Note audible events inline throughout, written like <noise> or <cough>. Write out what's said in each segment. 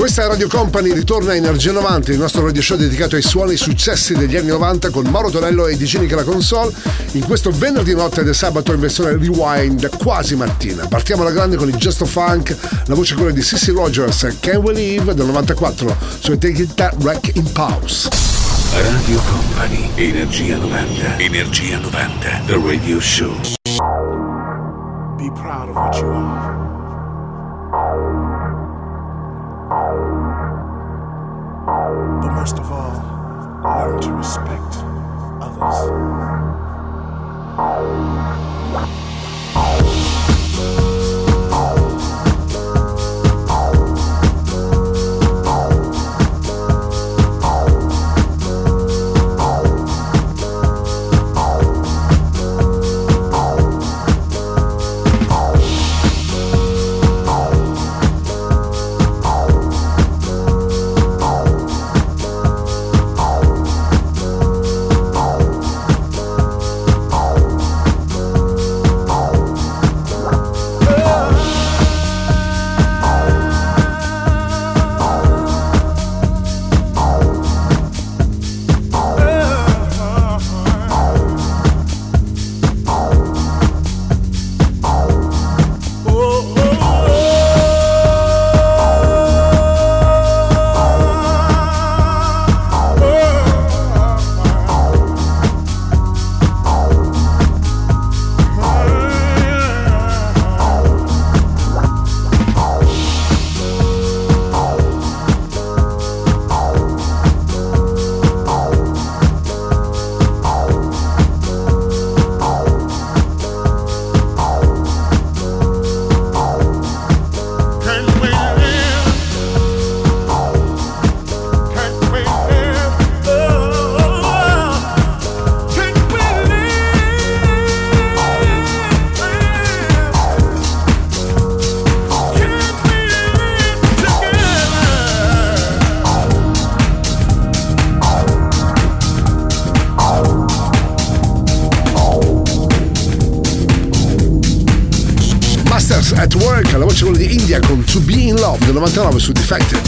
Questa è Radio Company, ritorna Energia 90, il nostro radio show dedicato ai suoni e successi degli anni 90 con Mauro Tonello e Di Cinica la console in questo venerdì notte del sabato in versione rewind quasi mattina. Partiamo alla grande con il gesto funk, la voce quella di Sissy Rogers, Can We Live del 94 su Take It That Wreck in Pause. Radio Company, Energia 90. Energia 90. The Radio Show. Be proud of what you are. But most of all, learn to respect others. 99 del 99 su Defected.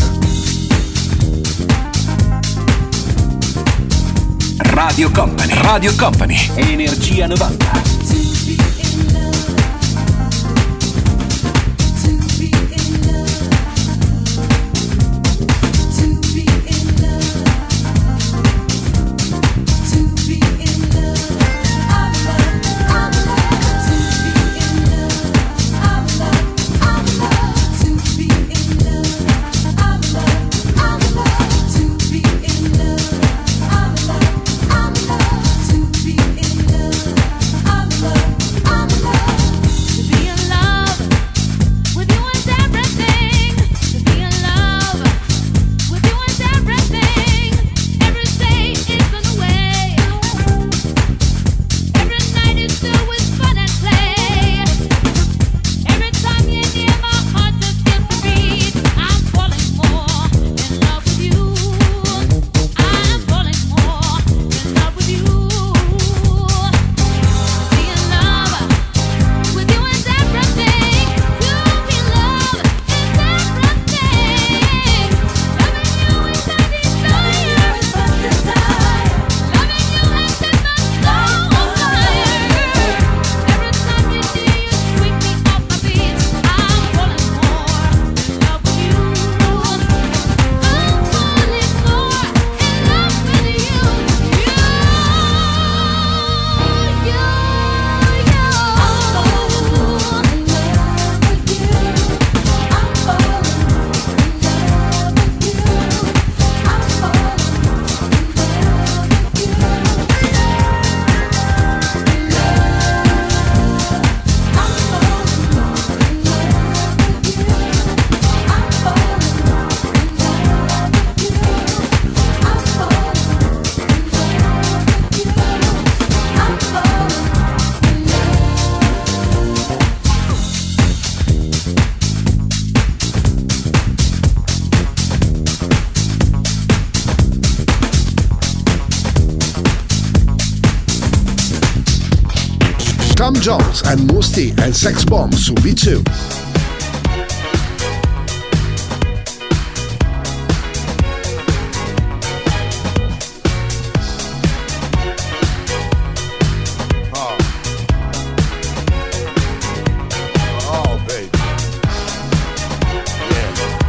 Radio Company, Radio Company, Energia 90. Jones and Moosty and Sex Bomb su B2.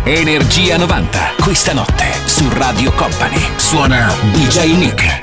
Energia 90, questa notte su Radio Company. Suona DJ Nick.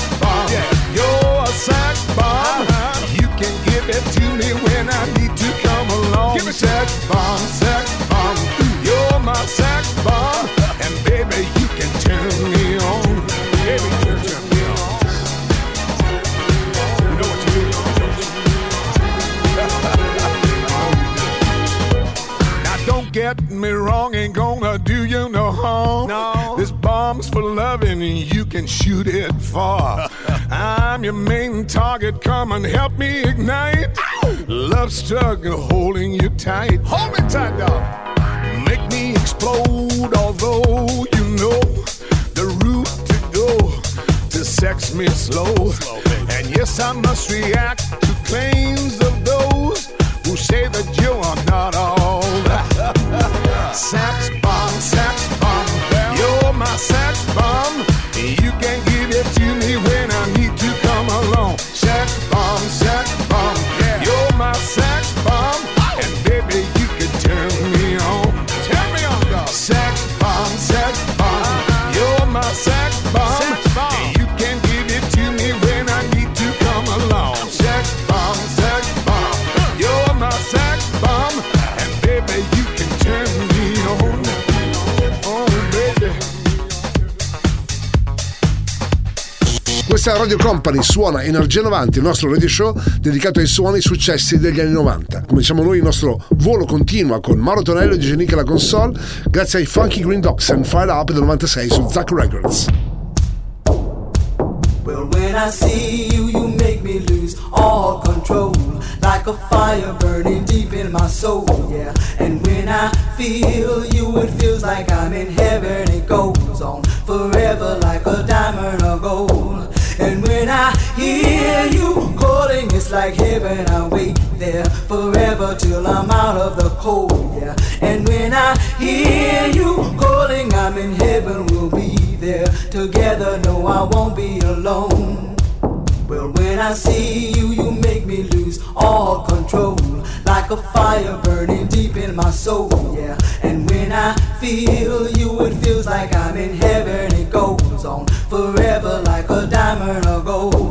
along. Give me sex bomb, sex bomb. You're my sex bomb. And baby, you can turn me on. Baby, you turn me on. You know what you do? <laughs> Now don't get me wrong, ain't gonna do you no harm. No. This bomb's for loving and you can shoot it far. I'm your main target, come and help me ignite. Love struggle holding you tight. Hold me tight, dog. Make me explode, although you know the route to go to sex me slow. And yes, I must react to claims of those who say that you are not all that. <laughs> Sex bomb, sex bomb, you're my sex bomb. You can Questa è Radio Company suona Energia 90, il nostro radio show dedicato ai suoni successi degli anni 90. Come diciamo noi, il nostro volo continua con Mauro Tonello e DJ Nick alla console, grazie ai Funky Green Dogs and Fire Up del 96 su Zack Records. Well, when I see you, you make me lose all control. Like a fire burning deep in my soul, yeah. And when I feel you, it feels like I'm in heaven. It goes on forever like a diamond or gold. Hear you calling, it's like heaven. I wait there forever till I'm out of the cold, yeah. And when I hear you calling, I'm in heaven. We'll be there together. No, I won't be alone. Well, when I see you, you make me lose all control. Like a fire burning deep in my soul, yeah. And when I feel you, it feels like I'm in heaven. It goes on forever like a diamond or gold.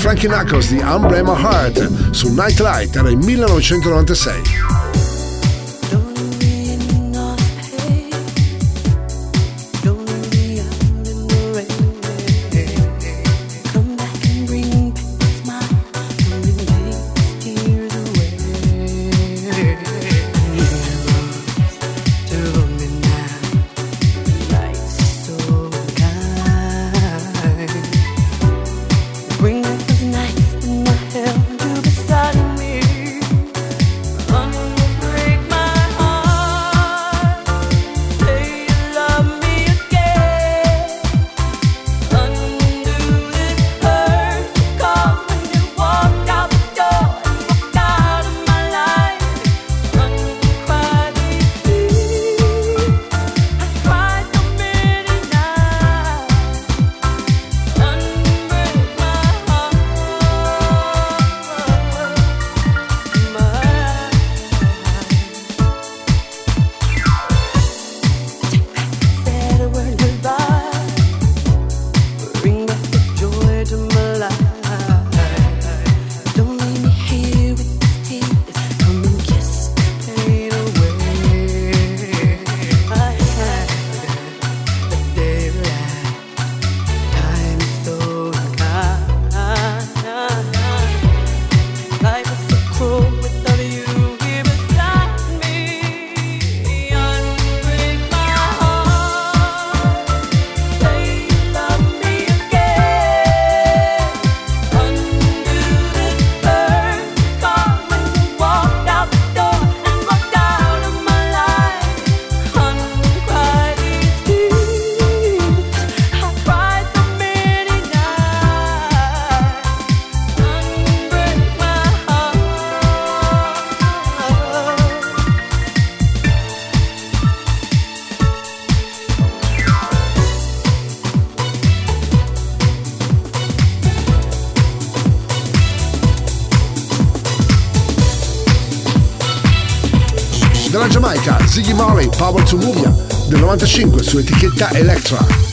Frankie Knuckles di Umbrella Heart su Nightlight era il 1996. Power to Move Ya, del 95 su etichetta Electra.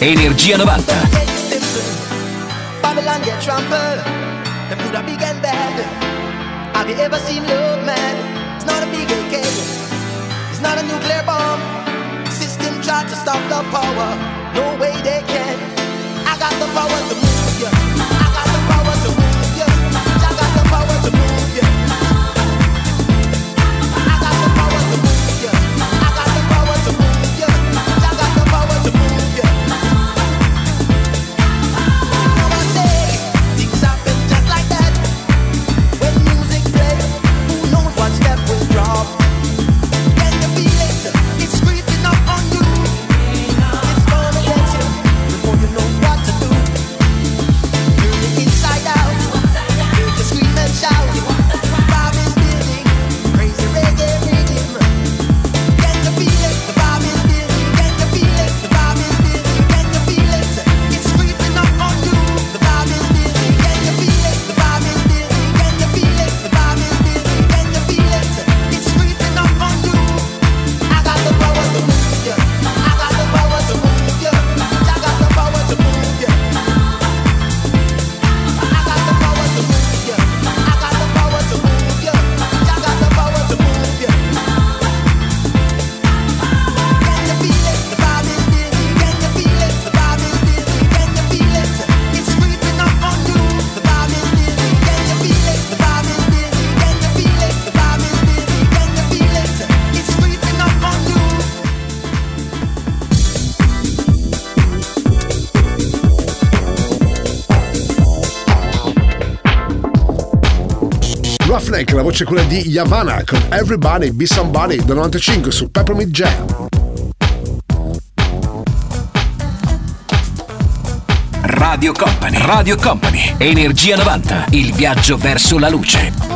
Energia 90. Babylon get trampled. Them put a big and bad. Have you ever seen love, man? It's not a. It's not a nuclear bomb. System to stop the power. No way they can. I got the power to move Snake, la voce è quella di Yavana con Everybody Be Somebody del 95 su Peppermint Jam. Radio Company. Radio Company. Energia 90. Il viaggio verso la luce.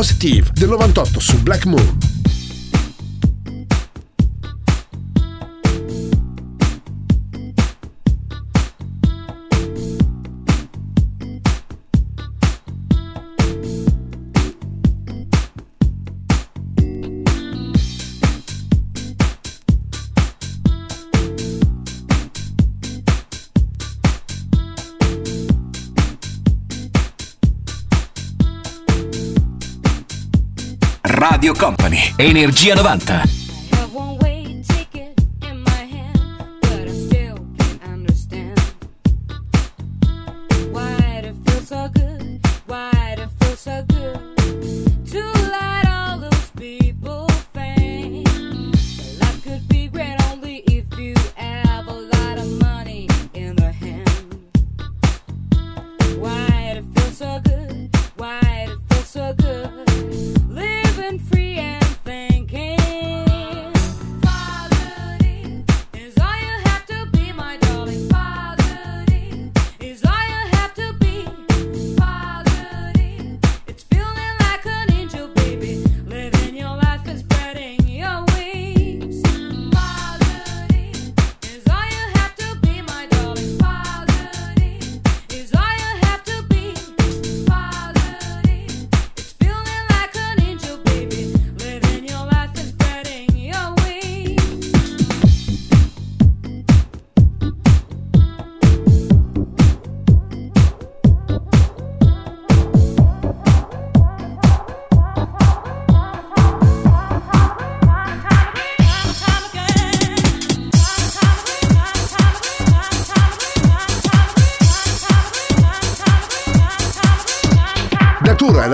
Positive Energia 90.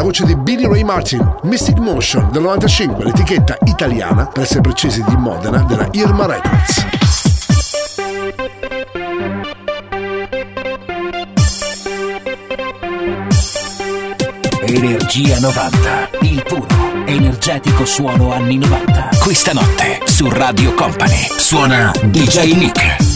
Voce di Billy Ray Martin, Mystic Motion del 95, l'etichetta italiana, per essere precisi di Modena, della Irma Records. Energia 90, il puro, energetico suono anni 90. Questa notte su Radio Company suona DJ Nick.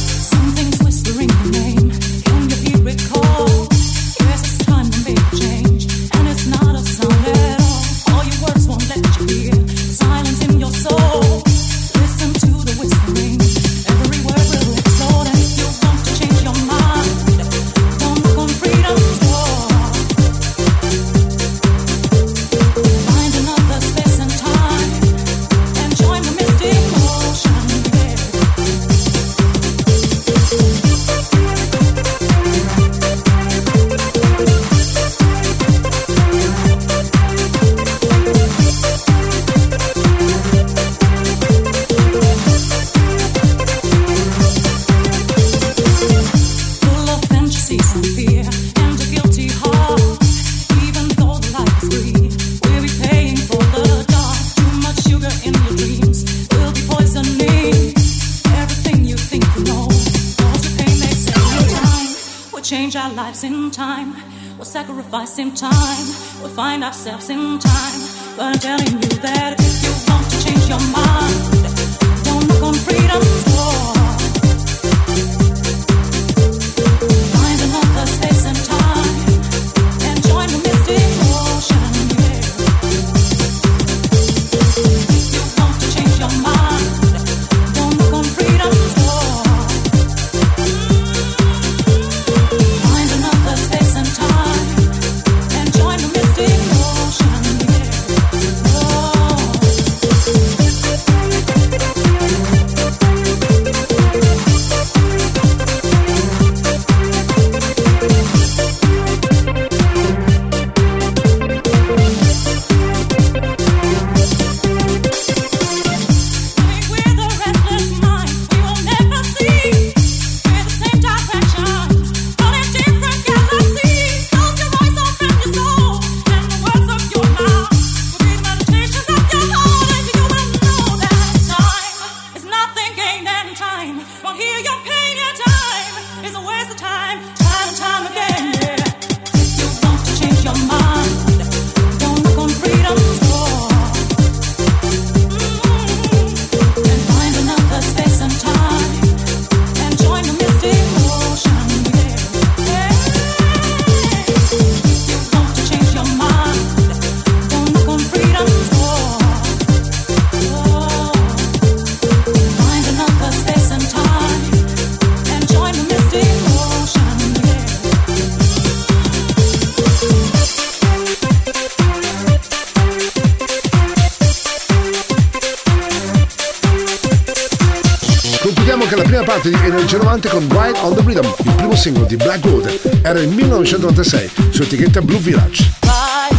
legge con Ride on the Rhythm, il primo singolo di Black Road, Era il 1996 su etichetta Blue Village. Right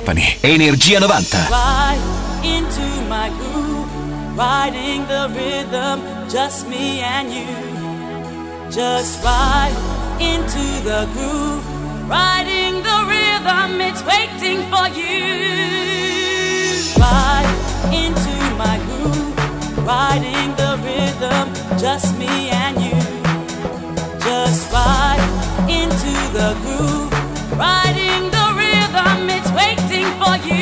Company, Energia 90. Riding the rhythm, just me and you. Just ride into the groove, riding the rhythm, it's waiting for you. Ride into my groove, riding the rhythm, just me and you. Just ride into the groove, riding for you.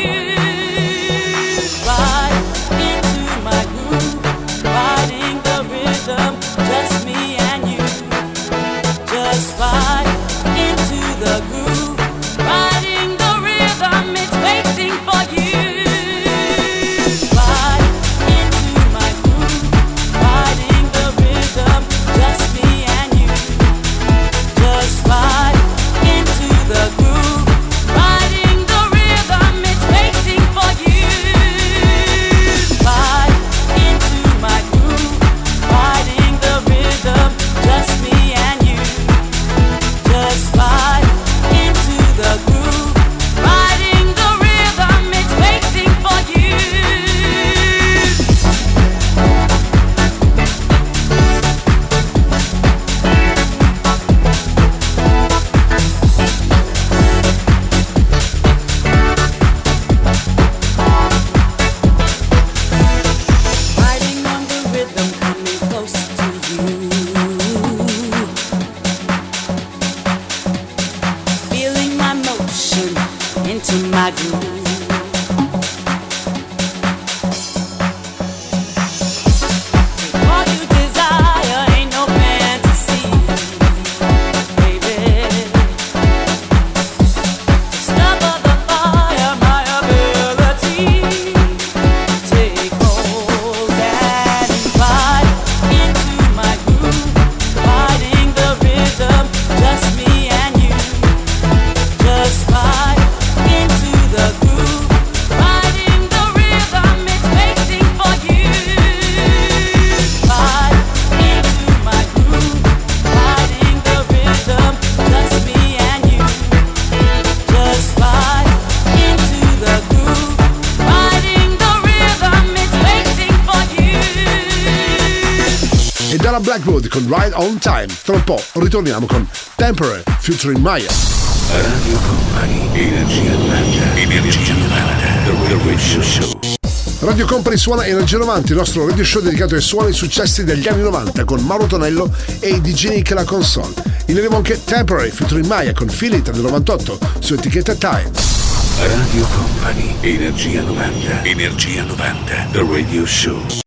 Blackwood con Ride on Time. Tra un po' ritorniamo con Temporary featuring Maya. Radio Company, Energia 90, Energia 90, The Radio Show. Radio Company suona Energia 90, il nostro radio show dedicato ai suoni successi degli anni 90 con Mauro Tonello e i DJ Nick la console. Inizieremo anche Temporary featuring Maya con Philly del 98 su etichetta Time. Radio Company, Energia 90, Energia 90, The Radio Show.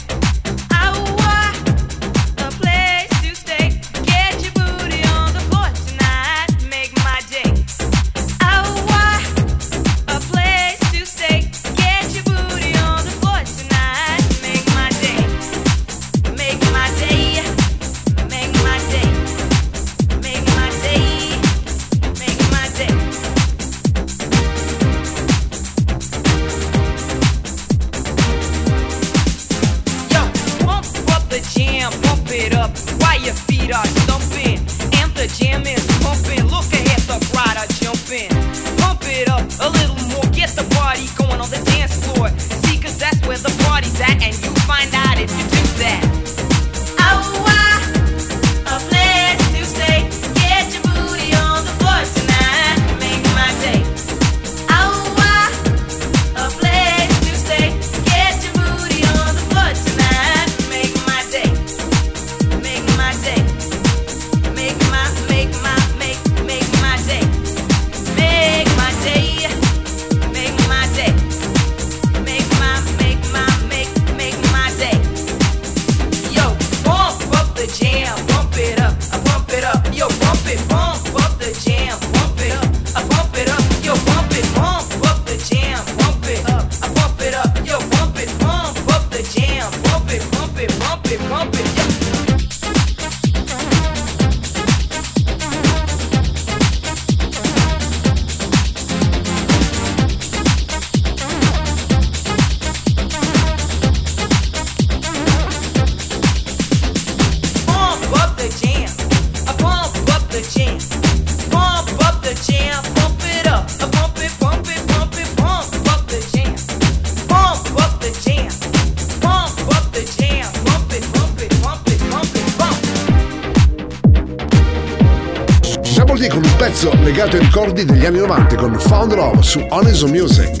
Degli anni 90 con Found Love su Oniso Music.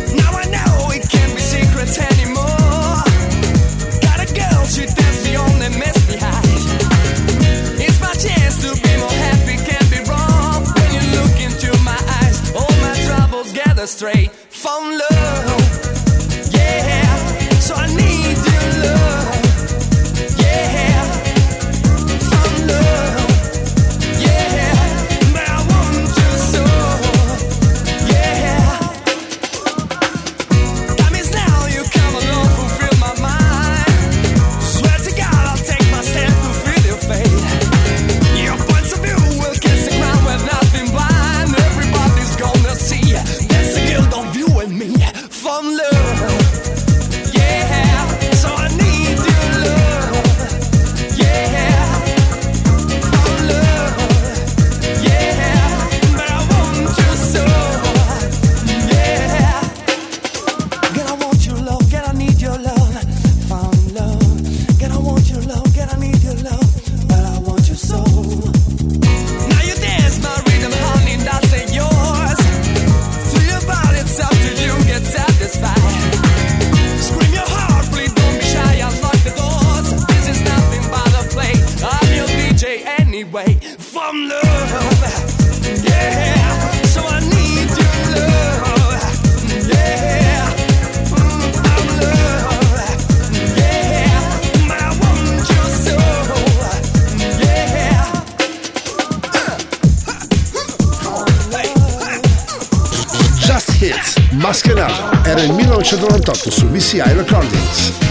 1998 su VCI Recordings.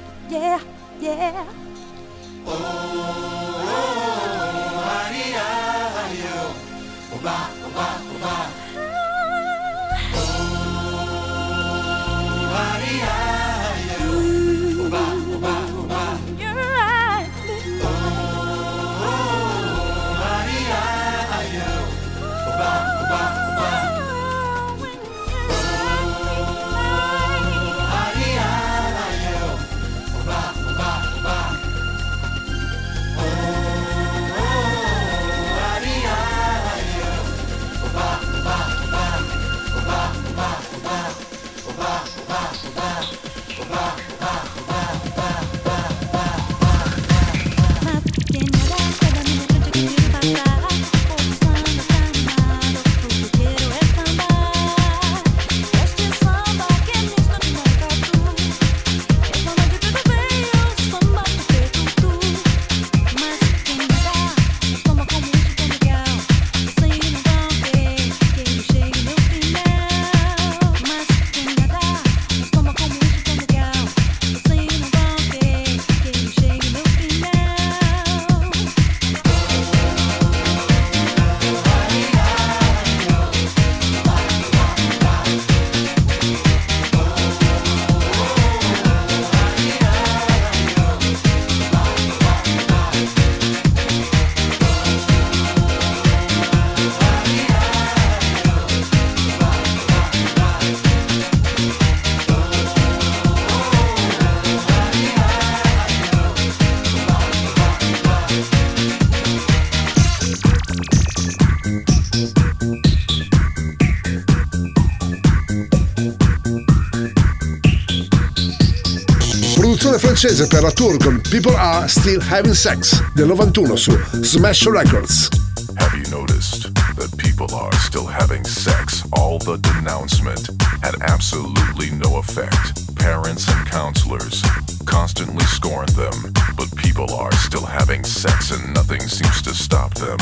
Francese per la tour con People Are Still Having Sex del 91 su Smash Records. Have you noticed that people are still having sex? All the denouncement had absolutely no effect. Parents and counselors constantly scorn them, but people are still having sex and nothing seems to stop them.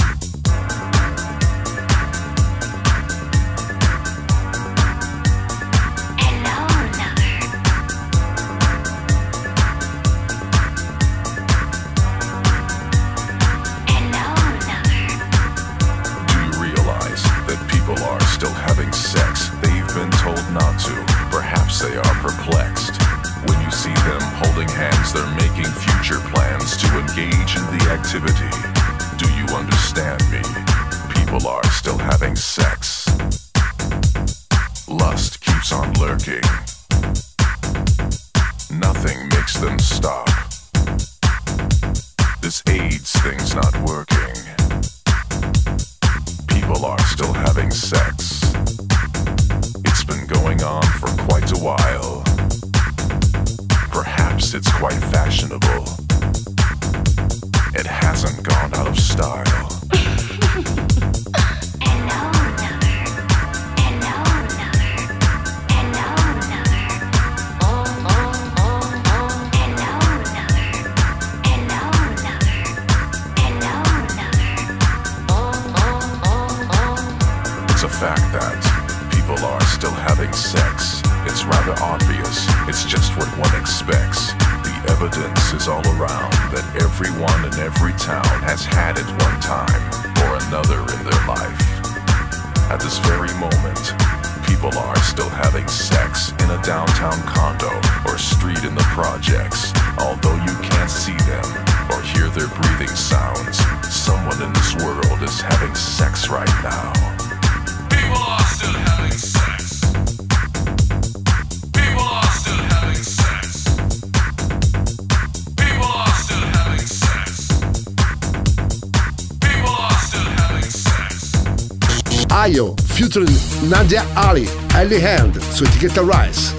street in the projects. Although you can't see them or hear their breathing sounds, someone in this world is having sex right now. People are still having sex. People are still having sex. People are still having sex. People are still. Ayo featuring Nadia Ali, Ellie Hand su etichetta Rice.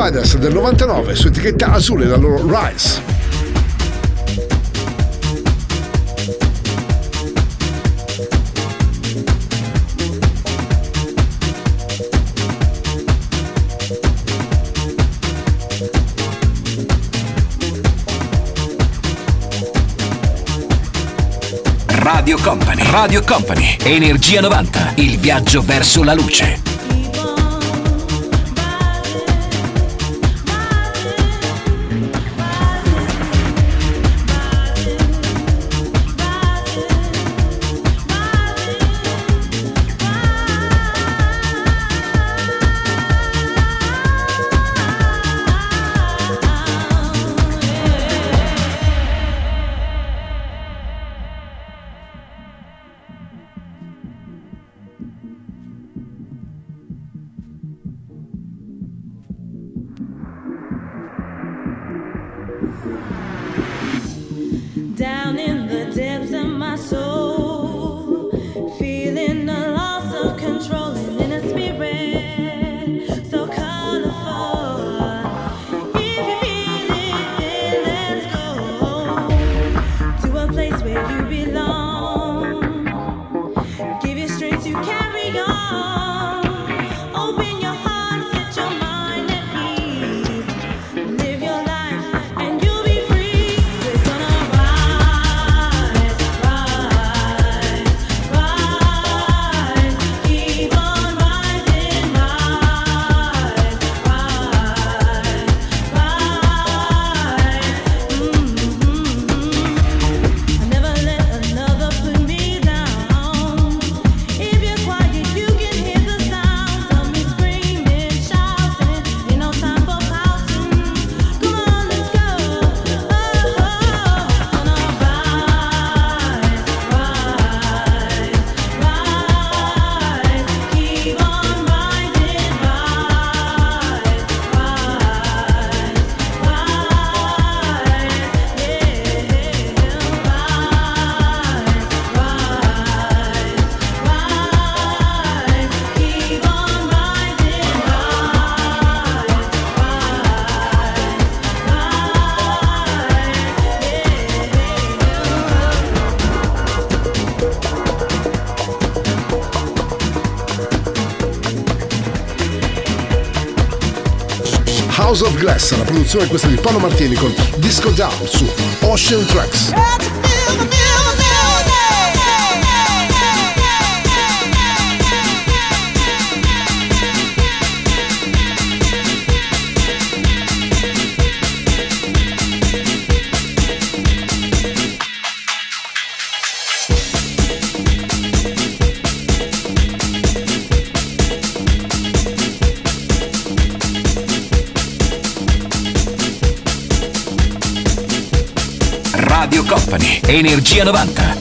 Providers del 99 su etichetta Azule la loro Rise. Radio Company. Radio Company. Energia 90. Il viaggio verso la luce. Glass, la produzione questa di Paolo Martini con Disco Down su Ocean Tracks. Energia 90.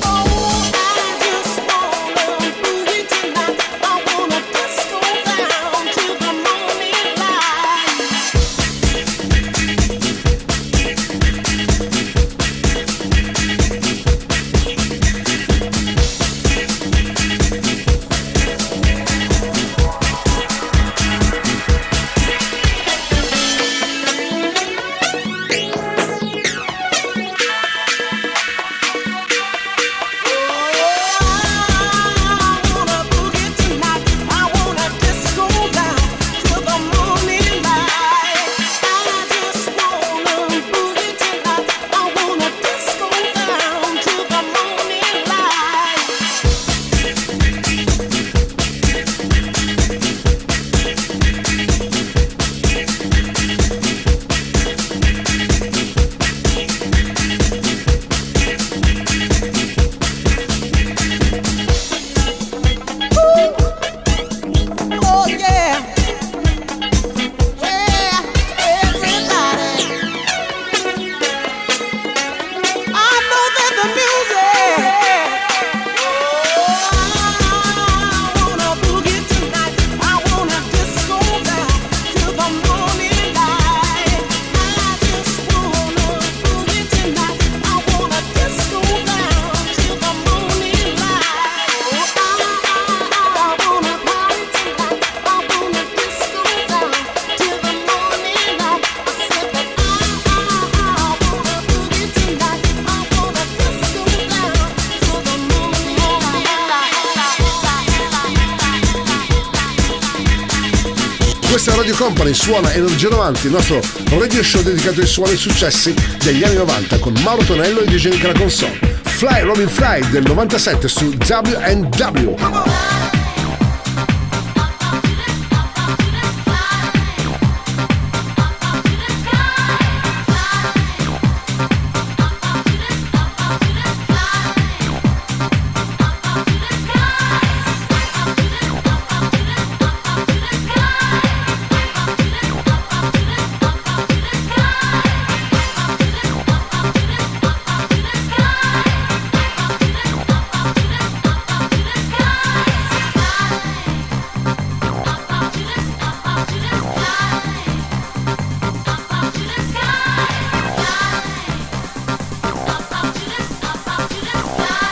Company, suona Energia 90, il nostro radio show dedicato ai suoni successi degli anni 90 con Mauro Tonello e DJ Nicola Console. Fly Robin Fly del 97 su WNW.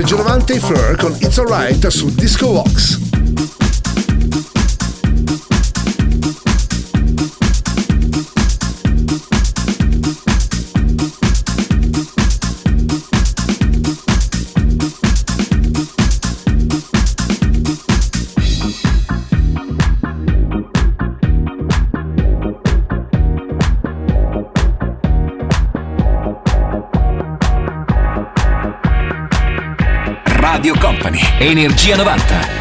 Parte di Energy 90 e Fleur con It's Alright su Disco Vox. Energia 90.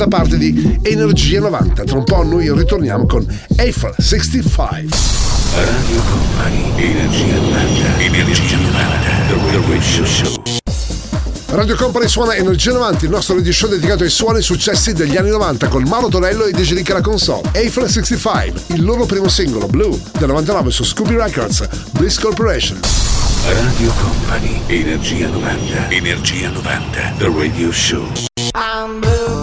Seconda parte di Energia 90. Tra un po' noi ritorniamo con Eiffel 65. Radio Company, Energia 90, Energia 90, The Radio Show. Radio Company suona Energia 90, il nostro radio show dedicato ai suoni successi degli anni 90 con Mauro Torello e DJ Ricca la console. Eiffel 65, il loro primo singolo, Blue, del 99 su Scooby Records, Bliss Corporation. Radio Company, Energia 90, Energia 90, The Radio Show. I'm die.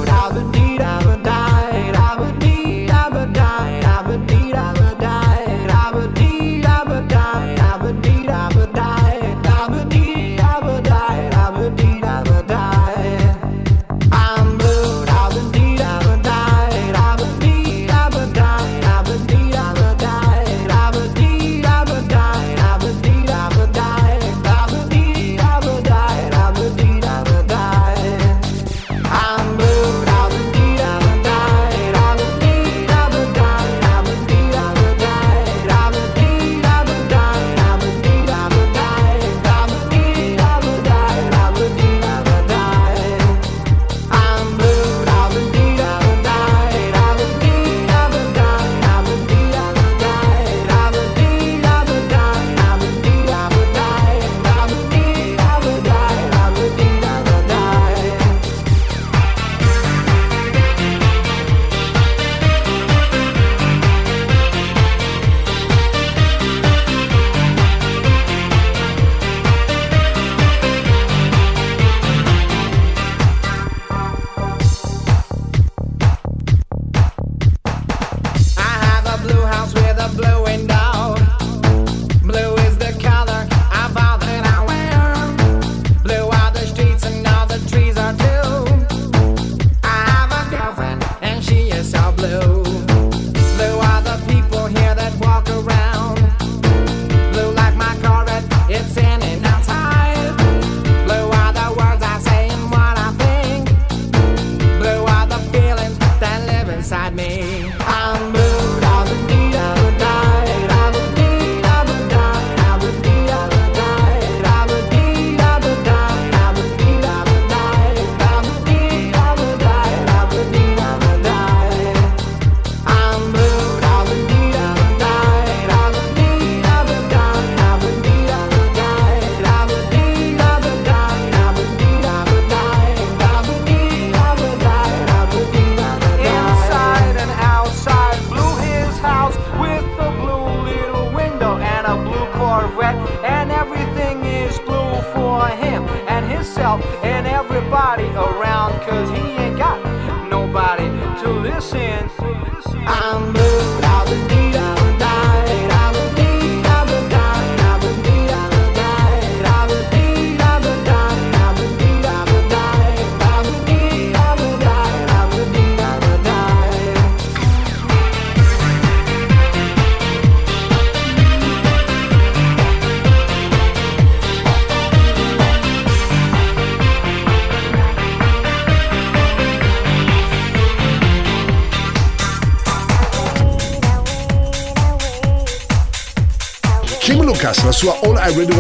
I Really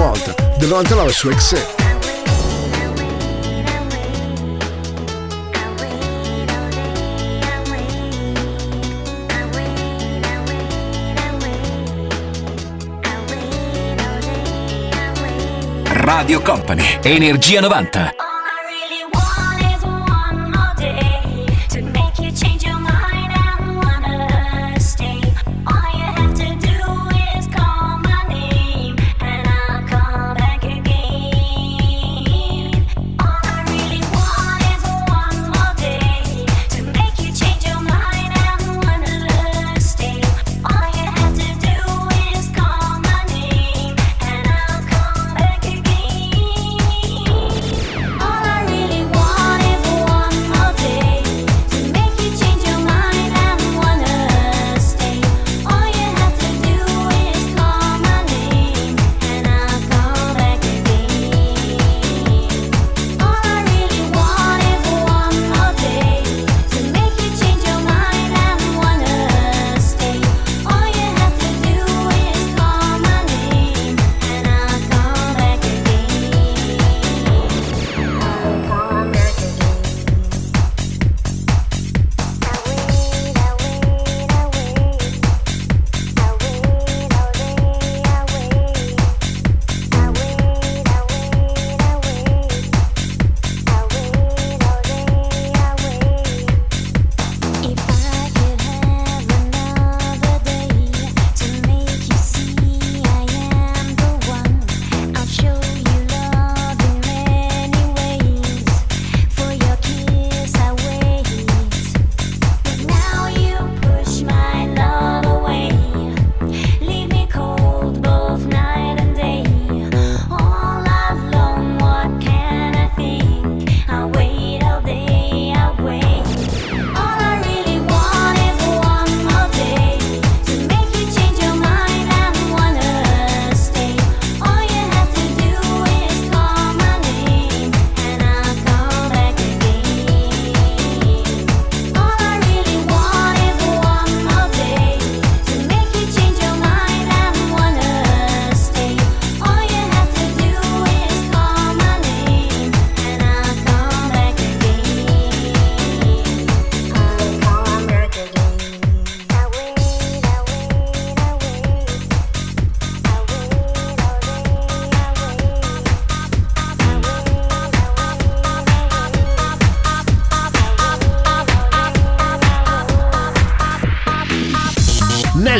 del 99 su XE. Radio Company, Energia 90.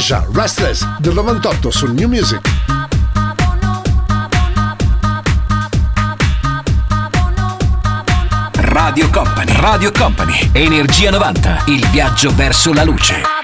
Deja, Restless del 98 su New Music. Radio Company, Radio Company, Energia 90, il viaggio verso la luce.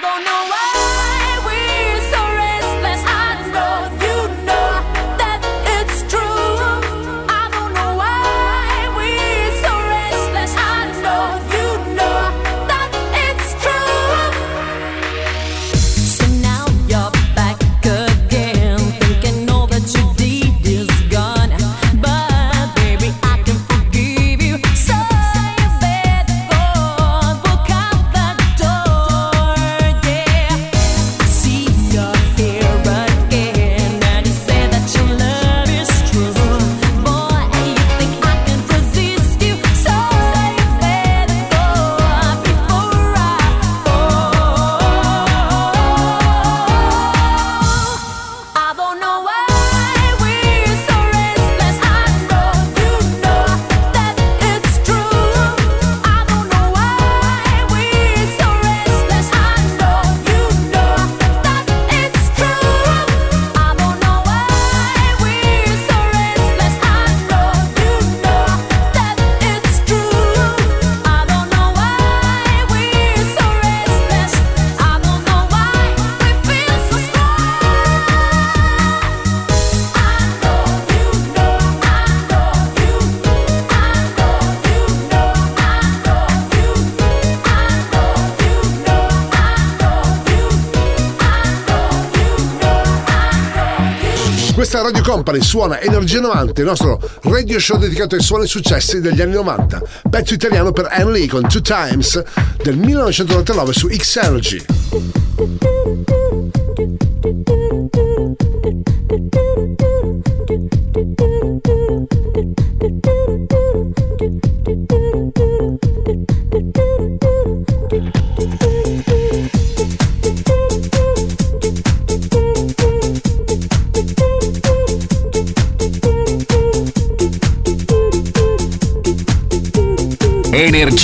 Company, suona Energia 90, il nostro radio show dedicato ai suoni successi degli anni 90. Pezzo italiano per Anne Lee con Two Times del 1999 su X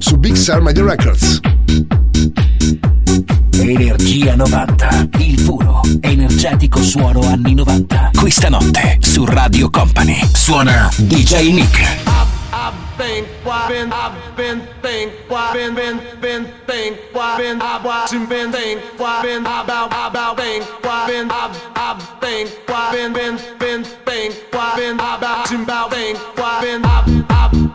Su Big Sur Media Records. Energia 90, il puro, energetico suono anni 90. Questa notte su Radio Company suona DJ Nick. I've been, been, I've been, think, been, been, been, think, been, I've watching, been, think, been, about, about, think, been, I've, I've, think, been, been, been, think, been, about, about, think, been, I've, I've,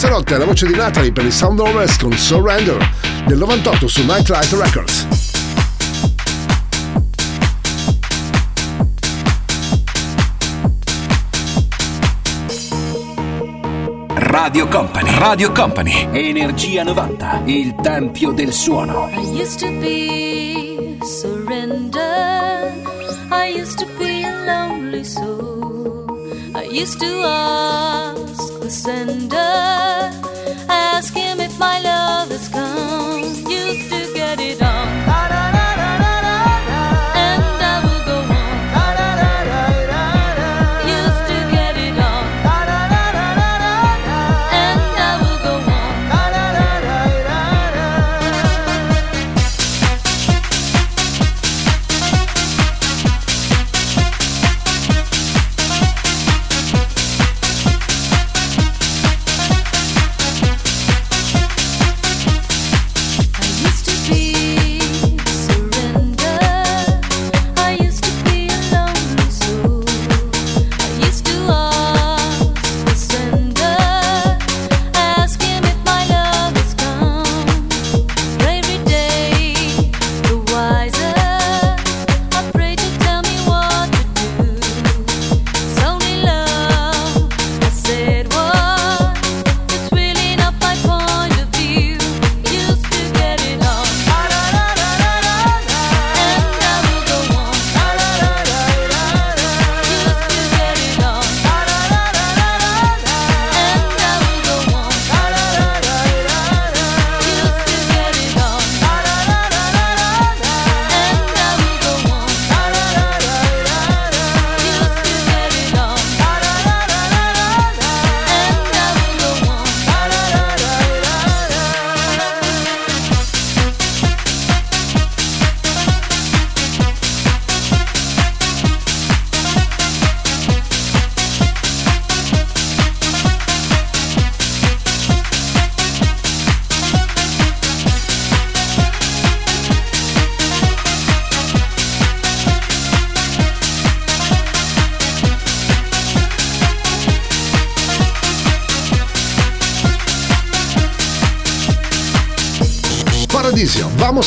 Questa notte è la voce di Natalie per il i Soundovers con Surrender del 98 su Nightlight Records. Radio Company, Radio Company, Energia 90, il tempio del suono. I used to be surrender, I used to be a lonely soul, I used to love. sender. Ask him if my love.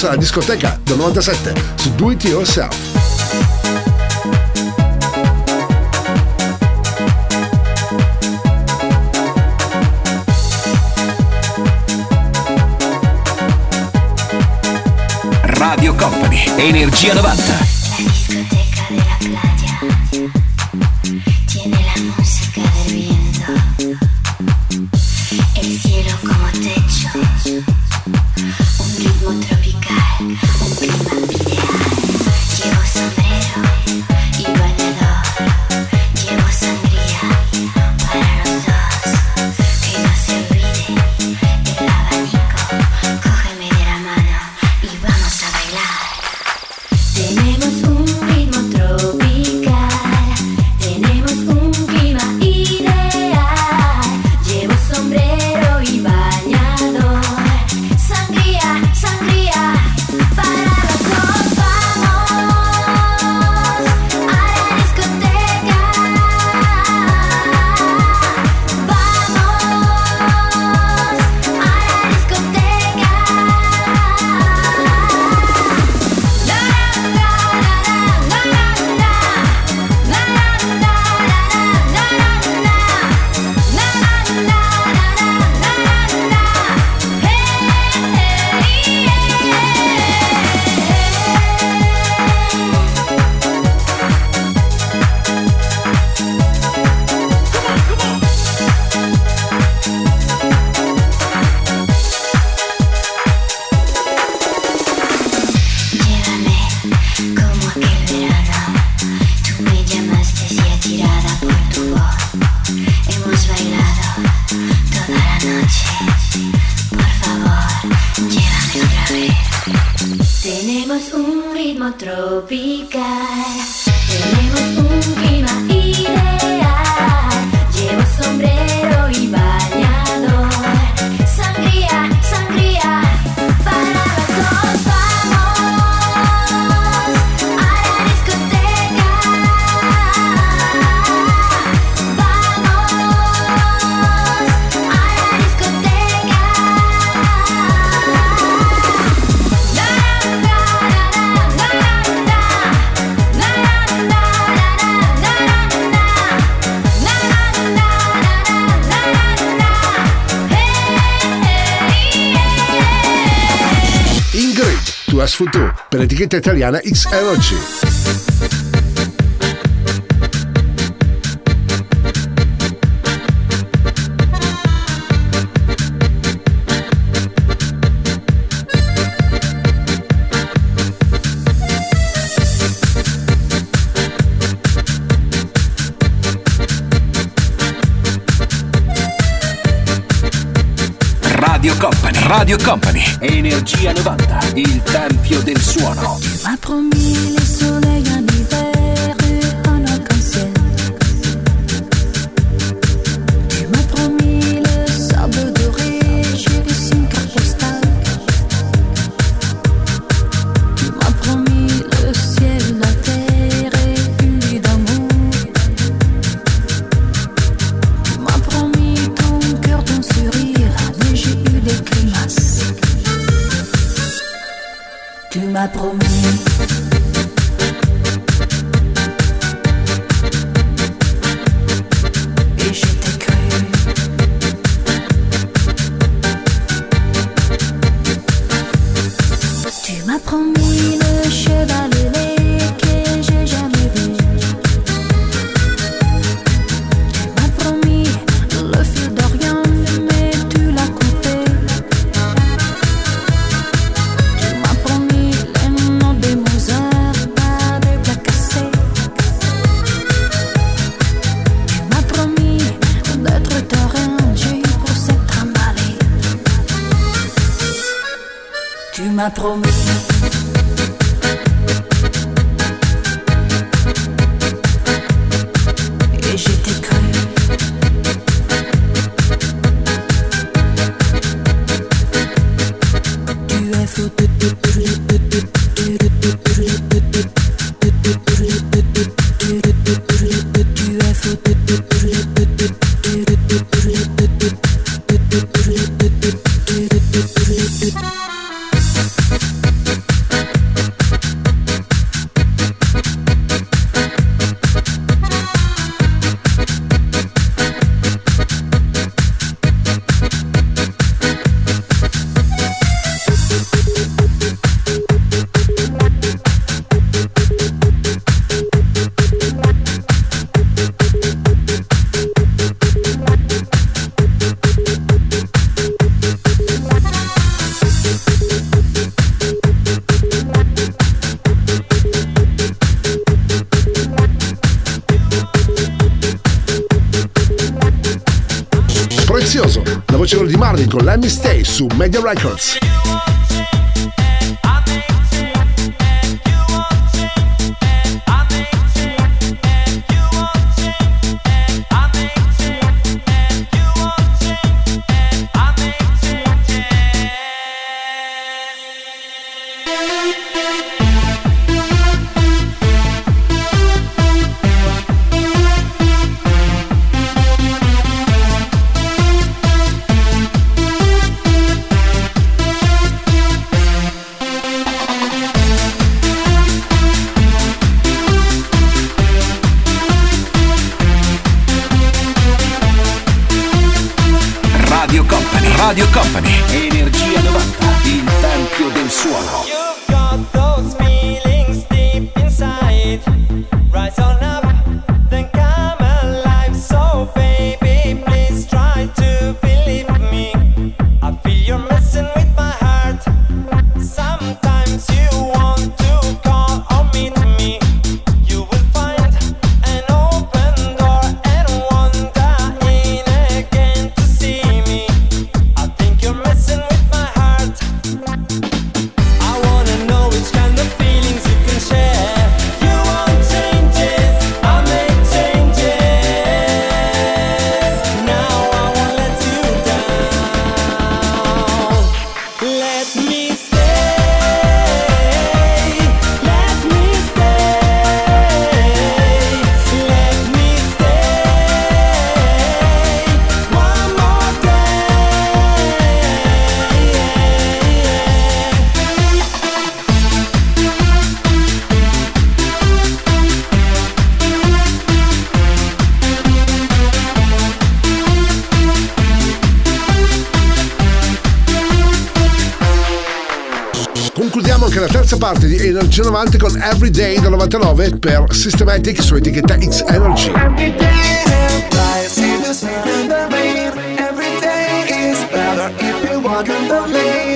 Benvenuti alla discoteca del 97 su Do It Yourself. Radio Company, Energia 90. italiana X Energy. Radio Company. Energia 90, il tempio del suono. Ma promis The Records. Energy 90 con Everyday del 99 per Systematic su etichetta X Energy. Radio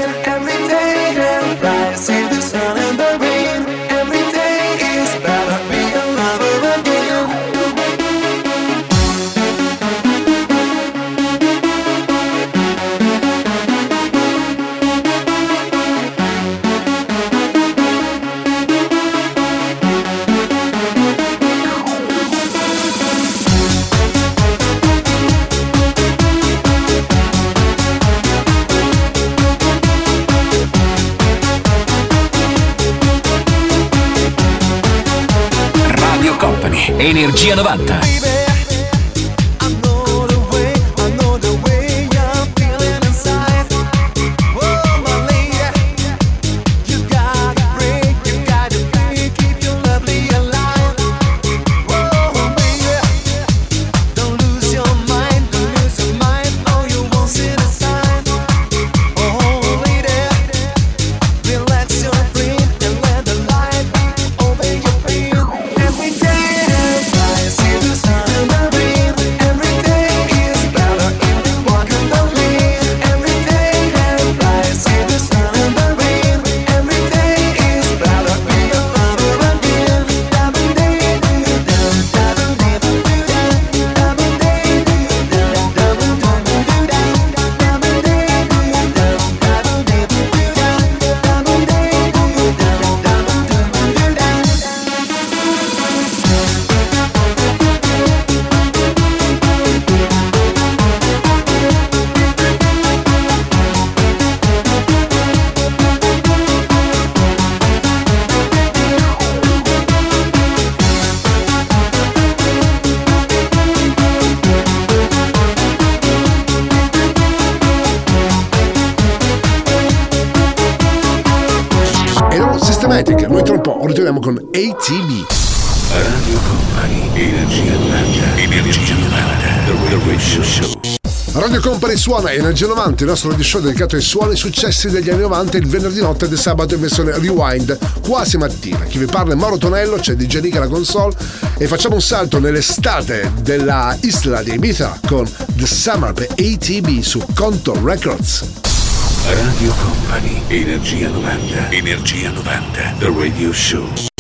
Energia 90. Energia 90, il nostro radio show dedicato ai suoni successi degli anni 90 il venerdì notte del sabato in versione rewind quasi mattina. Chi vi parla è Mauro Tonello, c'è DJ Nick alla console e facciamo un salto nell'estate della isla di Ibiza con The Summer per ATB su Conto Records. Radio Company, Energia 90. Energia 90. The Radio Show.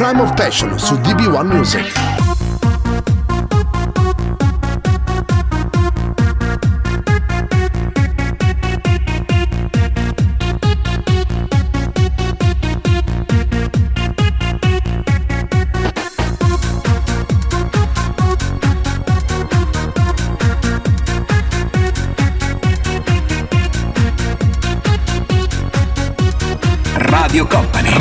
Crime of Passion su DB1 Music.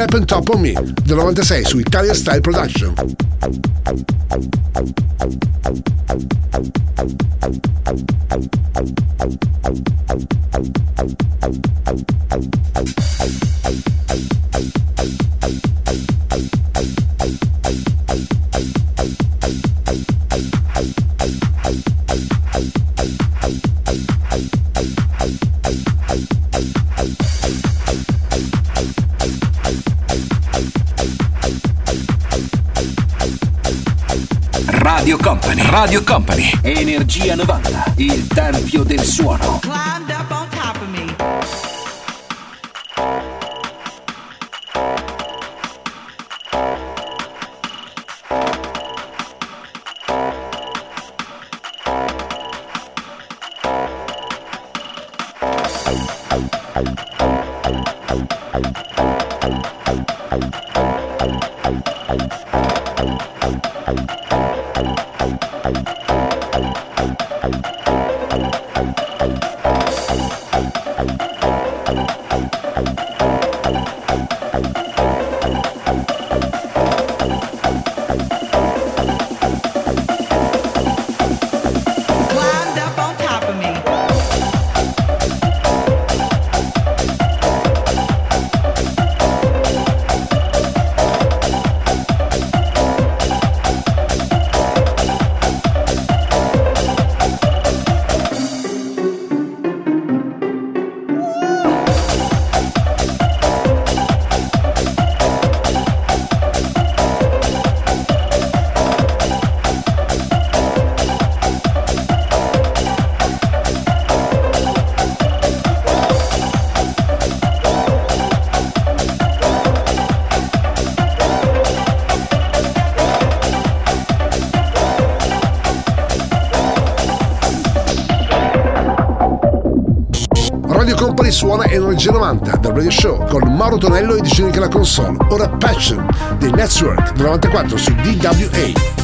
Clap and Top on Me del 96 su Italian Style Production. Thank Radio Company. Energia 90, il terpio del suono. G90 dal Radio Show con Mauro Tonello e DJ la Console, ora Passion dei Network 94 su DWA.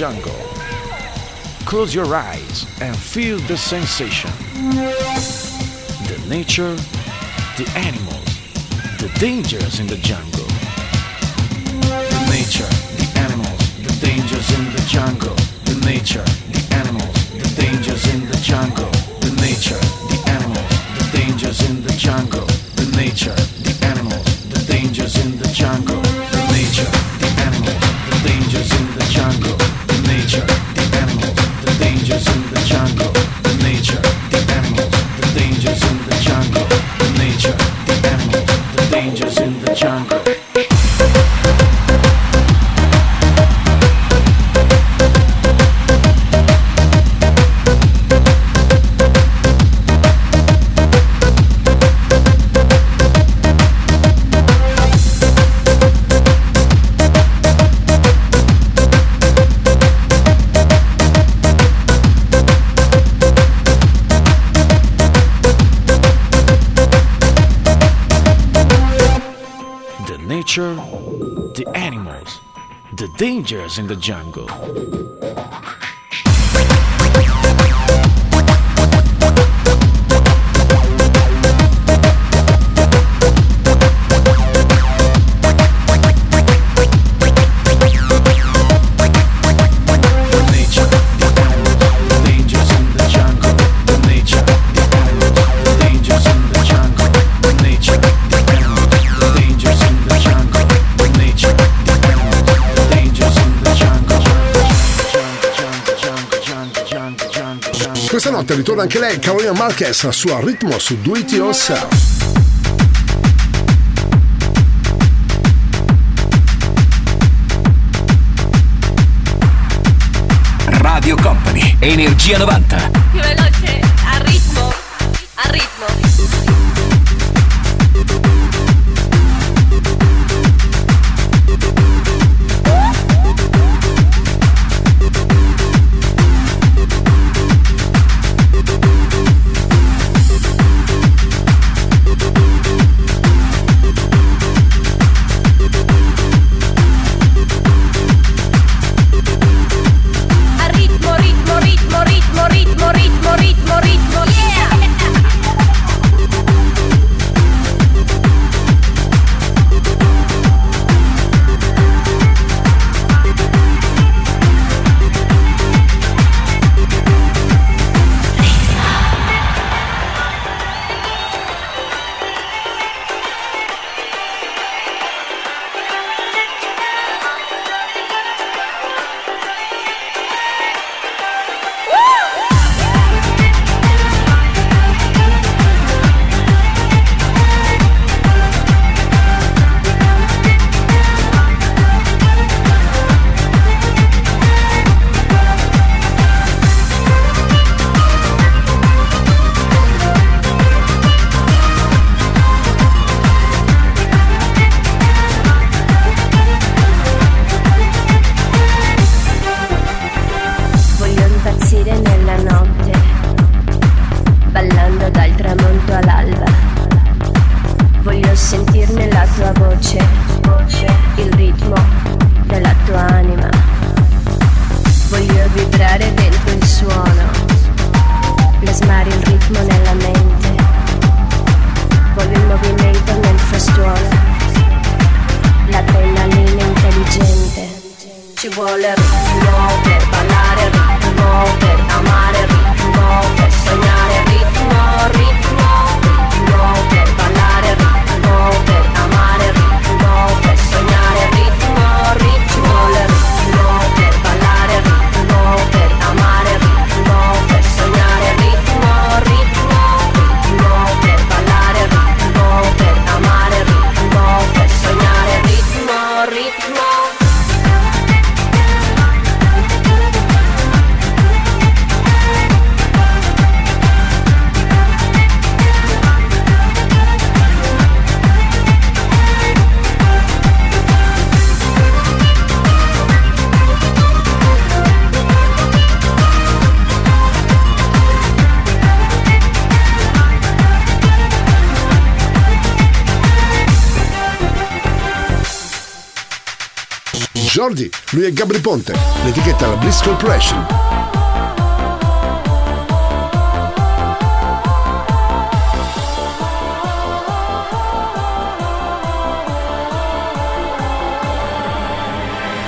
jungle. Close your eyes and feel the sensation. The nature, the animals, the dangers in the jungle. The nature, the animals, the dangers in the jungle. The nature, the jungle. Night ritorna anche lei, Carolina Marquez, al suo ritmo su Do It Yourself. Radio Company, Energia 90. Jordi, lui è Gabri Ponte, l'etichetta la Bliss Corporation.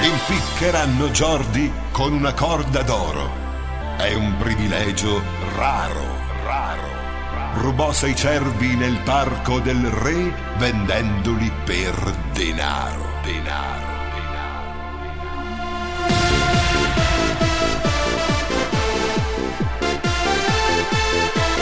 Impiccheranno Jordi con una corda d'oro. È un privilegio raro, raro. Rubò sei cervi nel parco del re vendendoli per denaro, denaro.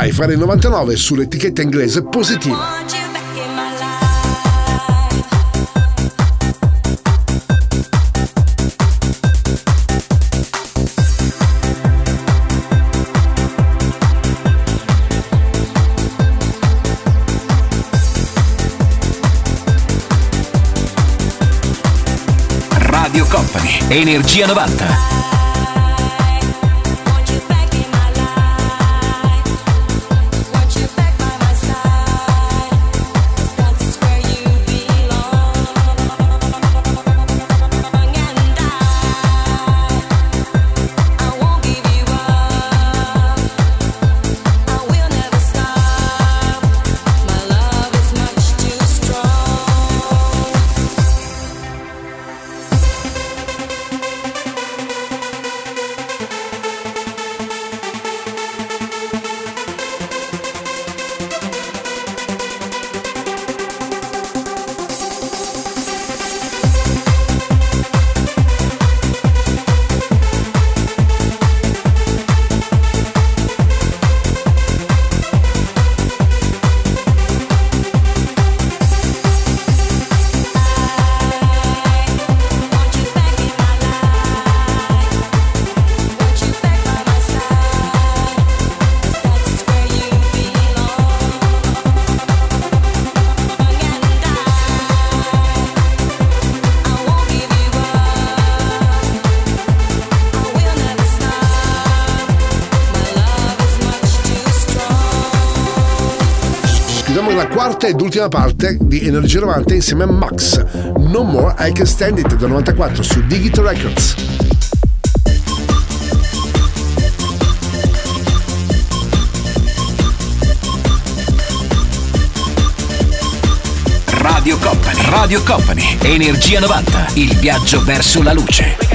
Life, era il 99 sull'etichetta inglese positiva. Energia 90. Quarta ed ultima parte di Energia 90 insieme a Max. No More I Can Stand It del 94 su Digital Records. Radio Company, Radio Company, Energia 90, il viaggio verso la luce.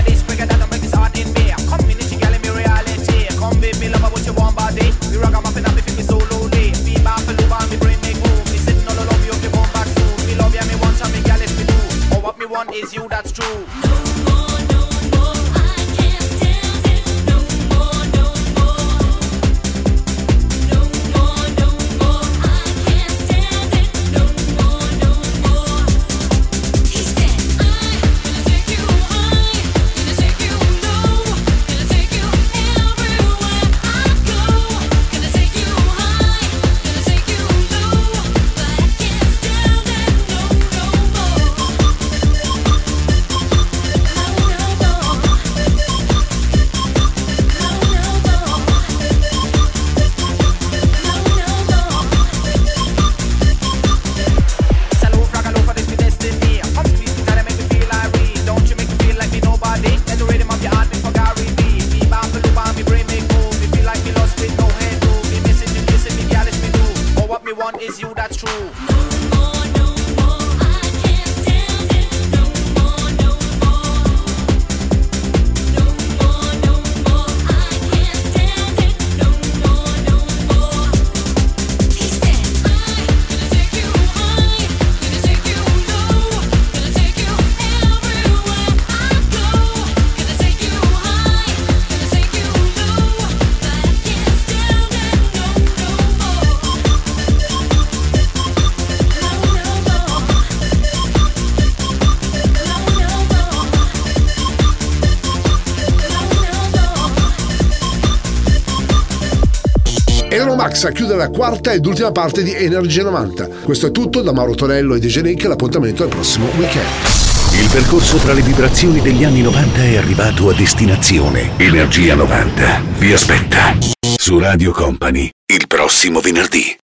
Is you that's true. Max a chiudere la quarta ed ultima parte di Energia 90. Questo è tutto da Mauro Tonello e DJ Nick, l'appuntamento al prossimo weekend. Il percorso tra le vibrazioni degli anni 90 è arrivato a destinazione. Energia 90 vi aspetta su Radio Company il prossimo venerdì.